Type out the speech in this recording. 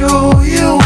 show you